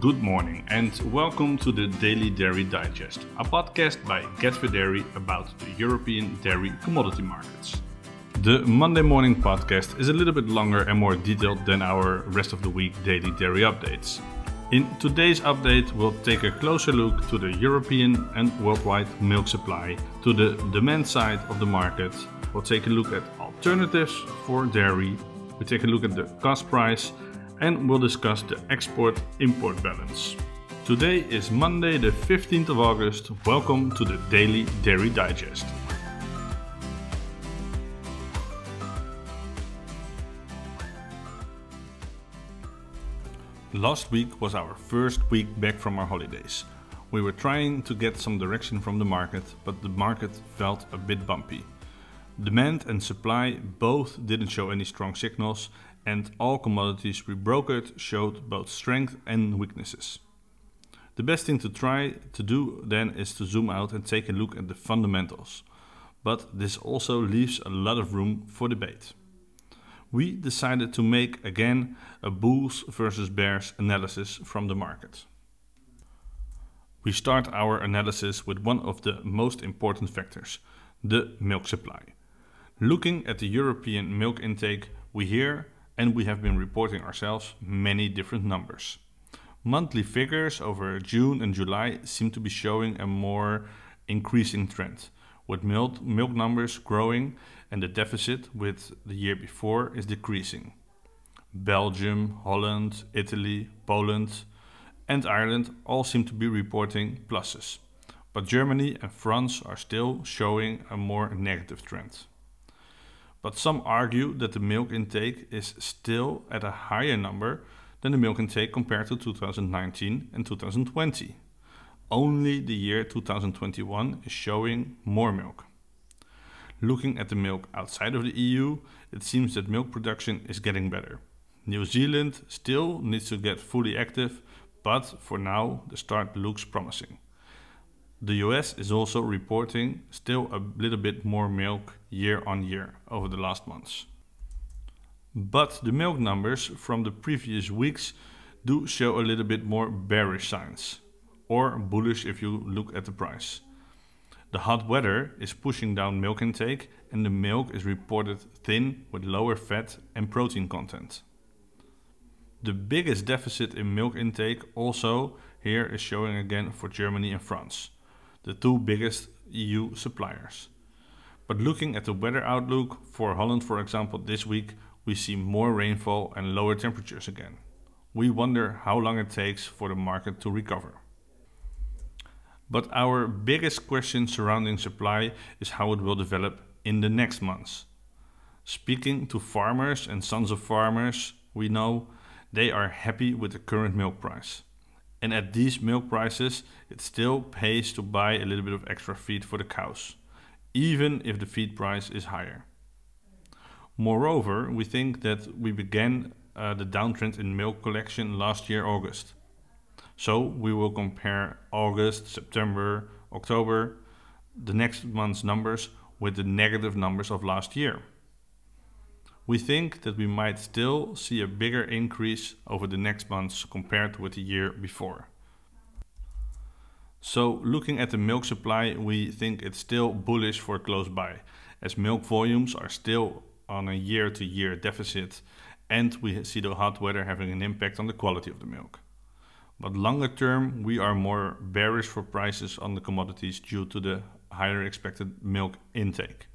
Good morning and welcome to the Daily Dairy Digest, a podcast by Getver Dairy about the European dairy commodity markets. The Monday morning podcast is a little bit longer and more detailed than our rest of the week daily dairy updates. In today's update, we'll take a closer look to the European and worldwide milk supply, to the demand side of the market. We'll take a look at alternatives for dairy. We take a look at the cost price and we'll discuss the export import balance. Today is Monday, the 15th of August. Welcome to the Daily Dairy Digest. Last week was our first week back from our holidays. We were trying to get some direction from the market, but the market felt a bit bumpy. Demand and supply both didn't show any strong signals, and all commodities we brokered showed both strength and weaknesses. The best thing to try to do then is to zoom out and take a look at the fundamentals, but this also leaves a lot of room for debate. We decided to make again a bulls versus bears analysis from the market. We start our analysis with one of the most important factors, the milk supply. Looking at the European milk intake, we hear, and we have been reporting ourselves, many different numbers. Monthly figures over June and July seem to be showing a more increasing trend, with milk, milk numbers growing and the deficit with the year before is decreasing. Belgium, Holland, Italy, Poland, and Ireland all seem to be reporting pluses, but Germany and France are still showing a more negative trend but some argue that the milk intake is still at a higher number than the milk intake compared to 2019 and 2020. Only the year 2021 is showing more milk. Looking at the milk outside of the EU, it seems that milk production is getting better. New Zealand still needs to get fully active, but for now the start looks promising. The US is also reporting still a little bit more milk year on year over the last months. But the milk numbers from the previous weeks do show a little bit more bearish signs, or bullish if you look at the price. The hot weather is pushing down milk intake, and the milk is reported thin with lower fat and protein content. The biggest deficit in milk intake also here is showing again for Germany and France, the two biggest EU suppliers. But looking at the weather outlook for Holland, for example, this week, we see more rainfall and lower temperatures again. We wonder how long it takes for the market to recover. But our biggest question surrounding supply is how it will develop in the next months. Speaking to farmers and sons of farmers, we know they are happy with the current milk price. And at these milk prices, it still pays to buy a little bit of extra feed for the cows even if the feed price is higher. Moreover, we think that we began uh, the downtrend in milk collection last year, August. So we will compare August, September, October, the next month's numbers with the negative numbers of last year. We think that we might still see a bigger increase over the next months compared with the year before. So looking at the milk supply, we think it's still bullish for close by, as milk volumes are still on a year-to-year deficit, and we see the hot weather having an impact on the quality of the milk. But longer term, we are more bearish for prices on the commodities due to the higher expected milk intake.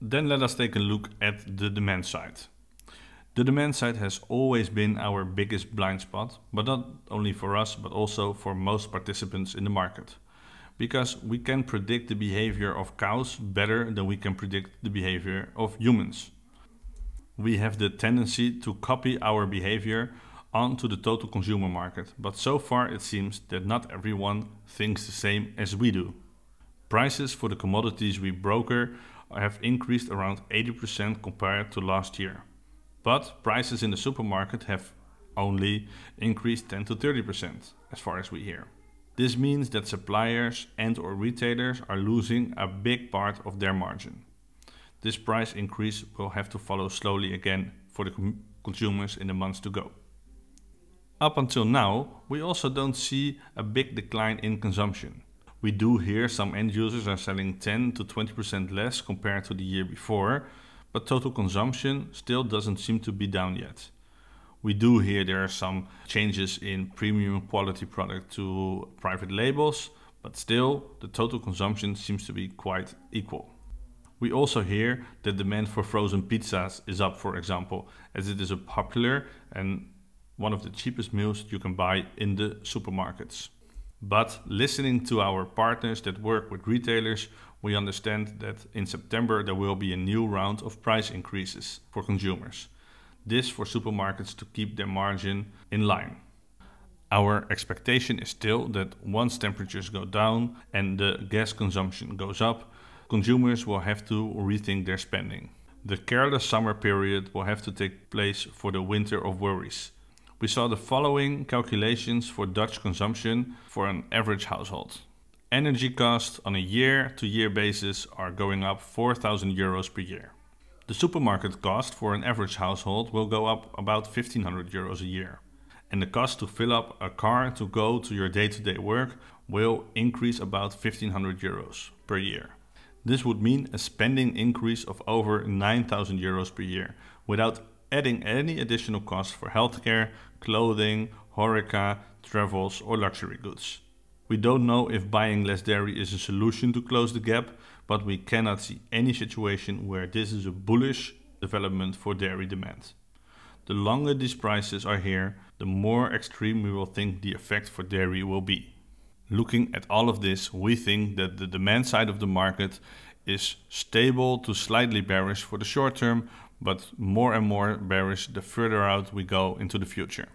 Then let us take a look at the demand side. The demand side has always been our biggest blind spot, but not only for us, but also for most participants in the market. Because we can predict the behavior of cows better than we can predict the behavior of humans. We have the tendency to copy our behavior onto the total consumer market, but so far it seems that not everyone thinks the same as we do. Prices for the commodities we broker have increased around 80% compared to last year but prices in the supermarket have only increased 10 to 30% as far as we hear. This means that suppliers and or retailers are losing a big part of their margin. This price increase will have to follow slowly again for the consumers in the months to go. Up until now, we also don't see a big decline in consumption. We do hear some end users are selling 10 to 20% less compared to the year before, but total consumption still doesn't seem to be down yet. We do hear there are some changes in premium quality product to private labels, but still the total consumption seems to be quite equal. We also hear that demand for frozen pizzas is up, for example, as it is a popular and one of the cheapest meals you can buy in the supermarkets. But listening to our partners that work with retailers, we understand that in September there will be a new round of price increases for consumers. This for supermarkets to keep their margin in line. Our expectation is still that once temperatures go down and the gas consumption goes up, consumers will have to rethink their spending. The careless summer period will have to take place for the winter of worries. We saw the following calculations for Dutch consumption for an average household. Energy costs on a year to year basis are going up 4,000 euros per year. The supermarket cost for an average household will go up about 1500 euros a year. And the cost to fill up a car to go to your day to day work will increase about 1500 euros per year. This would mean a spending increase of over 9,000 euros per year without adding any additional costs for healthcare, clothing, horeca, travels, or luxury goods. We don't know if buying less dairy is a solution to close the gap, but we cannot see any situation where this is a bullish development for dairy demand. The longer these prices are here, the more extreme we will think the effect for dairy will be. Looking at all of this, we think that the demand side of the market is stable to slightly bearish for the short term, but more and more bearish the further out we go into the future.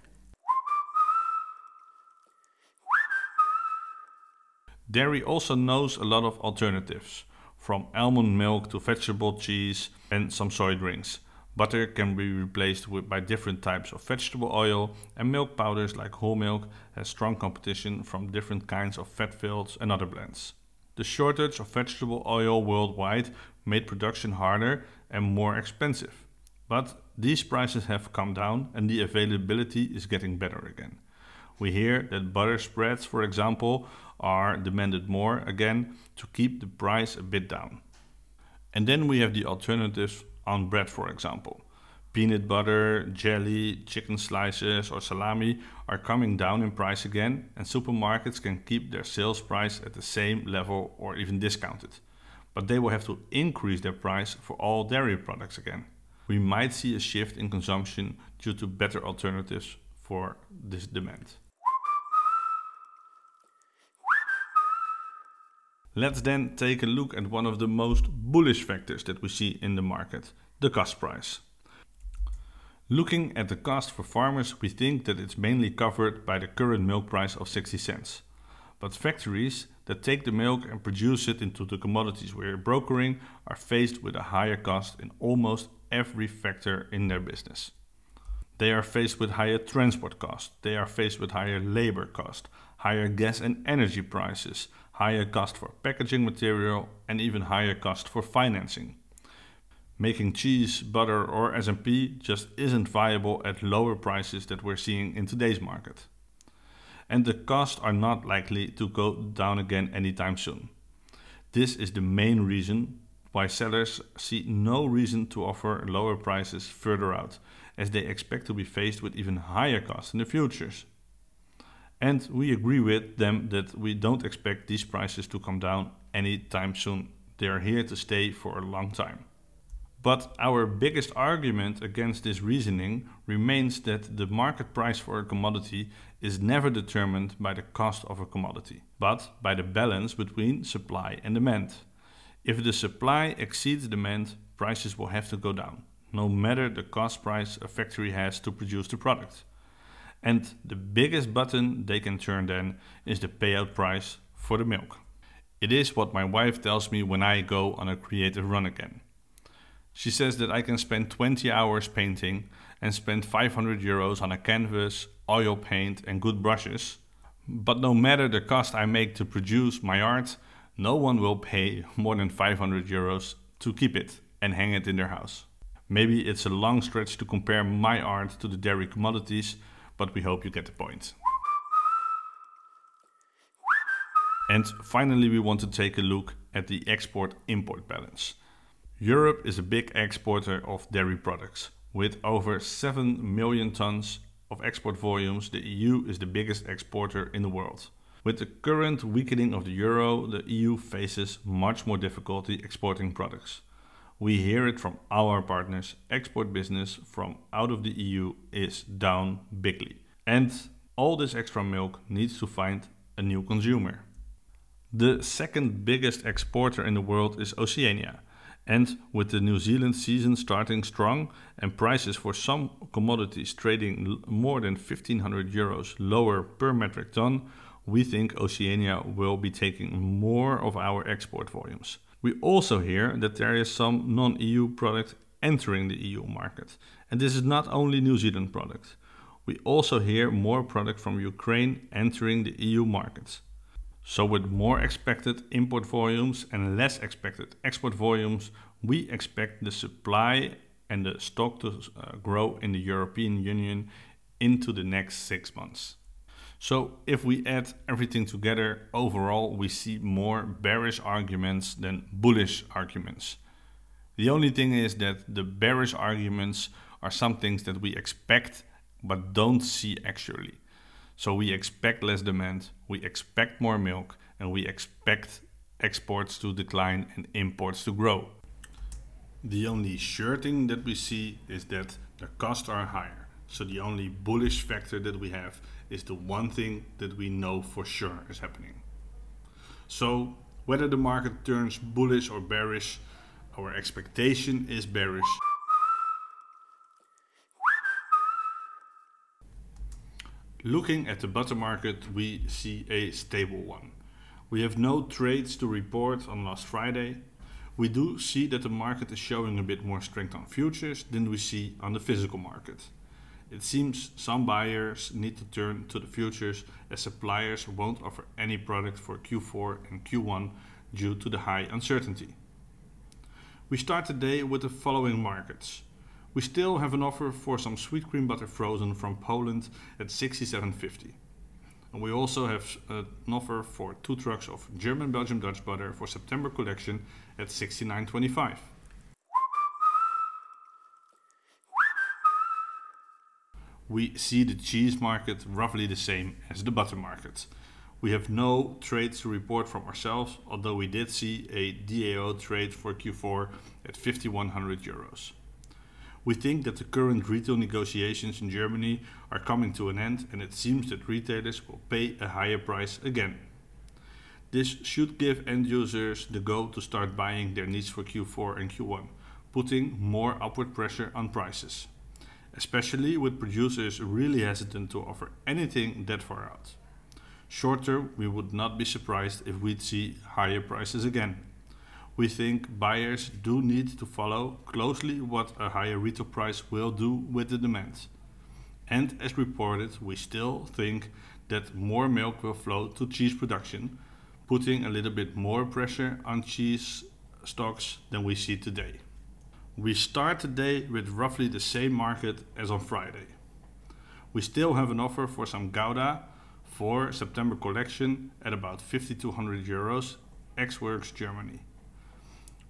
Dairy also knows a lot of alternatives, from almond milk to vegetable cheese and some soy drinks. Butter can be replaced with, by different types of vegetable oil, and milk powders like whole milk has strong competition from different kinds of fat filleds and other blends. The shortage of vegetable oil worldwide made production harder and more expensive. But these prices have come down and the availability is getting better again. We hear that butter spreads, for example, are demanded more again to keep the price a bit down. And then we have the alternatives on bread, for example. Peanut butter, jelly, chicken slices, or salami are coming down in price again, and supermarkets can keep their sales price at the same level or even discounted. But they will have to increase their price for all dairy products again. We might see a shift in consumption due to better alternatives for this demand. Let's then take a look at one of the most bullish factors that we see in the market, the cost price. Looking at the cost for farmers, we think that it's mainly covered by the current milk price of 60 cents. But factories that take the milk and produce it into the commodities we're brokering are faced with a higher cost in almost every factor in their business. They are faced with higher transport costs, they are faced with higher labor cost, higher gas and energy prices, higher cost for packaging material, and even higher cost for financing. Making cheese, butter, or SMP just isn't viable at lower prices that we're seeing in today's market. And the costs are not likely to go down again anytime soon. This is the main reason why sellers see no reason to offer lower prices further out, as they expect to be faced with even higher costs in the futures. And we agree with them that we don't expect these prices to come down anytime soon. They are here to stay for a long time. But our biggest argument against this reasoning remains that the market price for a commodity is never determined by the cost of a commodity, but by the balance between supply and demand. If the supply exceeds demand, prices will have to go down, no matter the cost price a factory has to produce the product. And the biggest button they can turn then is the payout price for the milk. It is what my wife tells me when I go on a creative run again. She says that I can spend 20 hours painting and spend 500 euros on a canvas, oil paint, and good brushes. But no matter the cost I make to produce my art, no one will pay more than 500 euros to keep it and hang it in their house. Maybe it's a long stretch to compare my art to the dairy commodities, but we hope you get the point. And finally, we want to take a look at the export import balance. Europe is a big exporter of dairy products. With over 7 million tons of export volumes, the EU is the biggest exporter in the world. With the current weakening of the euro, the EU faces much more difficulty exporting products. We hear it from our partners, export business from out of the EU is down bigly. And all this extra milk needs to find a new consumer. The second biggest exporter in the world is Oceania. And with the New Zealand season starting strong and prices for some commodities trading more than 1500 euros lower per metric ton, we think Oceania will be taking more of our export volumes. We also hear that there is some non-EU product entering the EU market. And this is not only New Zealand product. We also hear more product from Ukraine entering the EU markets. So with more expected import volumes and less expected export volumes, we expect the supply and the stock to uh, grow in the European Union into the next six months. So if we add everything together, overall we see more bearish arguments than bullish arguments. The only thing is that the bearish arguments are some things that we expect but don't see actually. So we expect less demand, we expect more milk, and we expect exports to decline and imports to grow. The only sure thing that we see is that the costs are higher. So the only bullish factor that we have is the one thing that we know for sure is happening. So whether the market turns bullish or bearish, our expectation is bearish. Looking at the butter market, we see a stable one. We have no trades to report on last Friday. We do see that the market is showing a bit more strength on futures than we see on the physical market. It seems some buyers need to turn to the futures as suppliers won't offer any product for Q4 and Q1 due to the high uncertainty. We start the day with the following markets. We still have an offer for some sweet cream butter frozen from Poland at 67.50. And we also have uh, an offer for two trucks of German Belgium Dutch butter for September collection at 69.25. we see the cheese market roughly the same as the butter market. We have no trades to report from ourselves, although we did see a DAO trade for Q4 at 5100 euros. We think that the current retail negotiations in Germany are coming to an end and it seems that retailers will pay a higher price again. This should give end users the go to start buying their needs for Q4 and Q1, putting more upward pressure on prices especially with producers really hesitant to offer anything that far out. Short term, we would not be surprised if we'd see higher prices again. We think buyers do need to follow closely what a higher retail price will do with the demand. And as reported, we still think that more milk will flow to cheese production, putting a little bit more pressure on cheese stocks than we see today. We start today with roughly the same market as on Friday. We still have an offer for some Gouda for September collection at about 5200 euros, ex works Germany.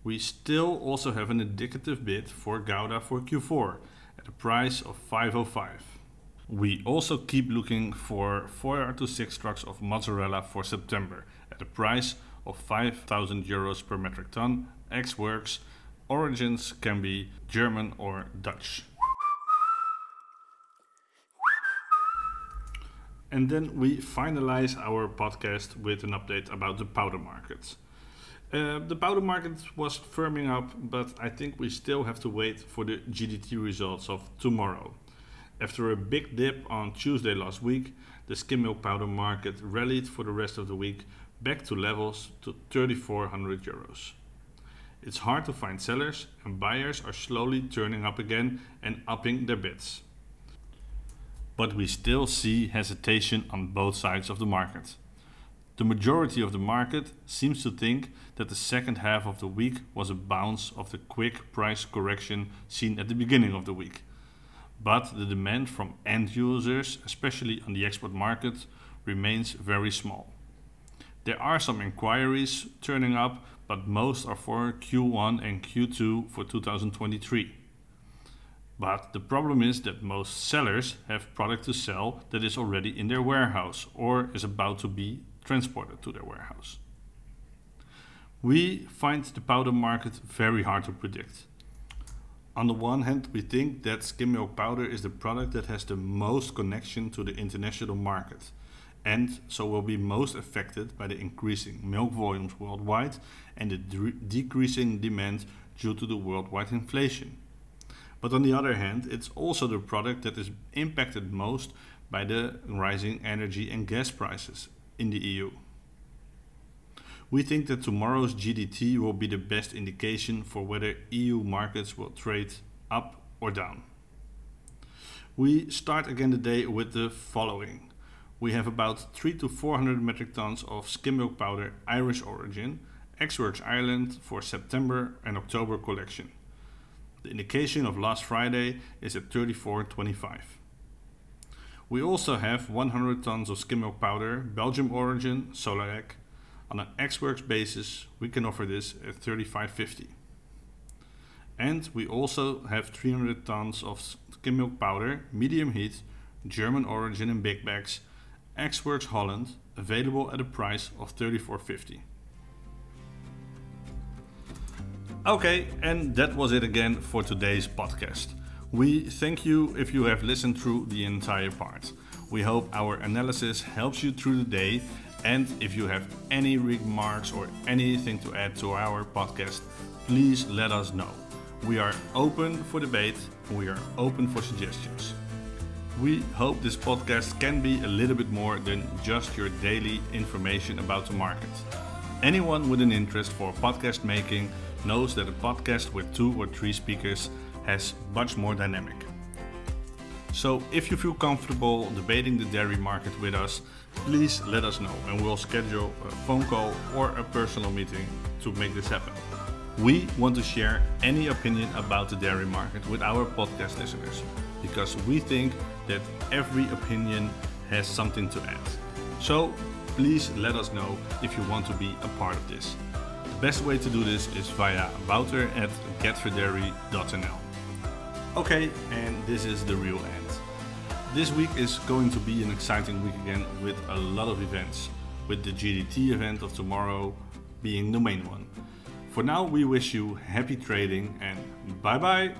We still also have an indicative bid for Gouda for Q4 at a price of 505. We also keep looking for 4 to 6 trucks of mozzarella for September at a price of 5000 euros per metric ton, ex works origins can be German or Dutch. And then we finalize our podcast with an update about the powder market. Uh, the powder market was firming up, but I think we still have to wait for the GDT results of tomorrow. After a big dip on Tuesday last week, the skim milk powder market rallied for the rest of the week back to levels to 3400 euros. It's hard to find sellers and buyers are slowly turning up again and upping their bids. But we still see hesitation on both sides of the market. The majority of the market seems to think that the second half of the week was a bounce of the quick price correction seen at the beginning of the week. But the demand from end users, especially on the export market, remains very small. There are some inquiries turning up, but most are for Q1 and Q2 for 2023. But the problem is that most sellers have product to sell that is already in their warehouse or is about to be transported to their warehouse. We find the powder market very hard to predict. On the one hand, we think that skim milk powder is the product that has the most connection to the international market and so will be most affected by the increasing milk volumes worldwide and the decreasing demand due to the worldwide inflation. But on the other hand, it's also the product that is impacted most by the rising energy and gas prices in the EU. We think that tomorrow's GDT will be the best indication for whether EU markets will trade up or down. We start again the day with the following. We have about 3 to 400 metric tons of skim milk powder Irish origin, ex-Works Ireland for September and October collection. The indication of last Friday is at 34.25. We also have 100 tons of skim milk powder, Belgium origin, Solarec. On an ex-Works basis, we can offer this at 35.50. And we also have 300 tons of skim milk powder, medium heat, German origin in big bags, ex-Works Holland, available at a price of 34.50. Okay, and that was it again for today's podcast. We thank you if you have listened through the entire part. We hope our analysis helps you through the day, and if you have any remarks or anything to add to our podcast, please let us know. We are open for debate, we are open for suggestions. We hope this podcast can be a little bit more than just your daily information about the market. Anyone with an interest for podcast making knows that a podcast with two or three speakers has much more dynamic. So, if you feel comfortable debating the dairy market with us, please let us know and we'll schedule a phone call or a personal meeting to make this happen. We want to share any opinion about the dairy market with our podcast listeners because we think that every opinion has something to add. So, please let us know if you want to be a part of this The best way to do this is via wouter at getfordairy.nl. Okay, and this is the real end. This week is going to be an exciting week again with a lot of events, with the GDT event of tomorrow being the main one. For now, we wish you happy trading and bye bye!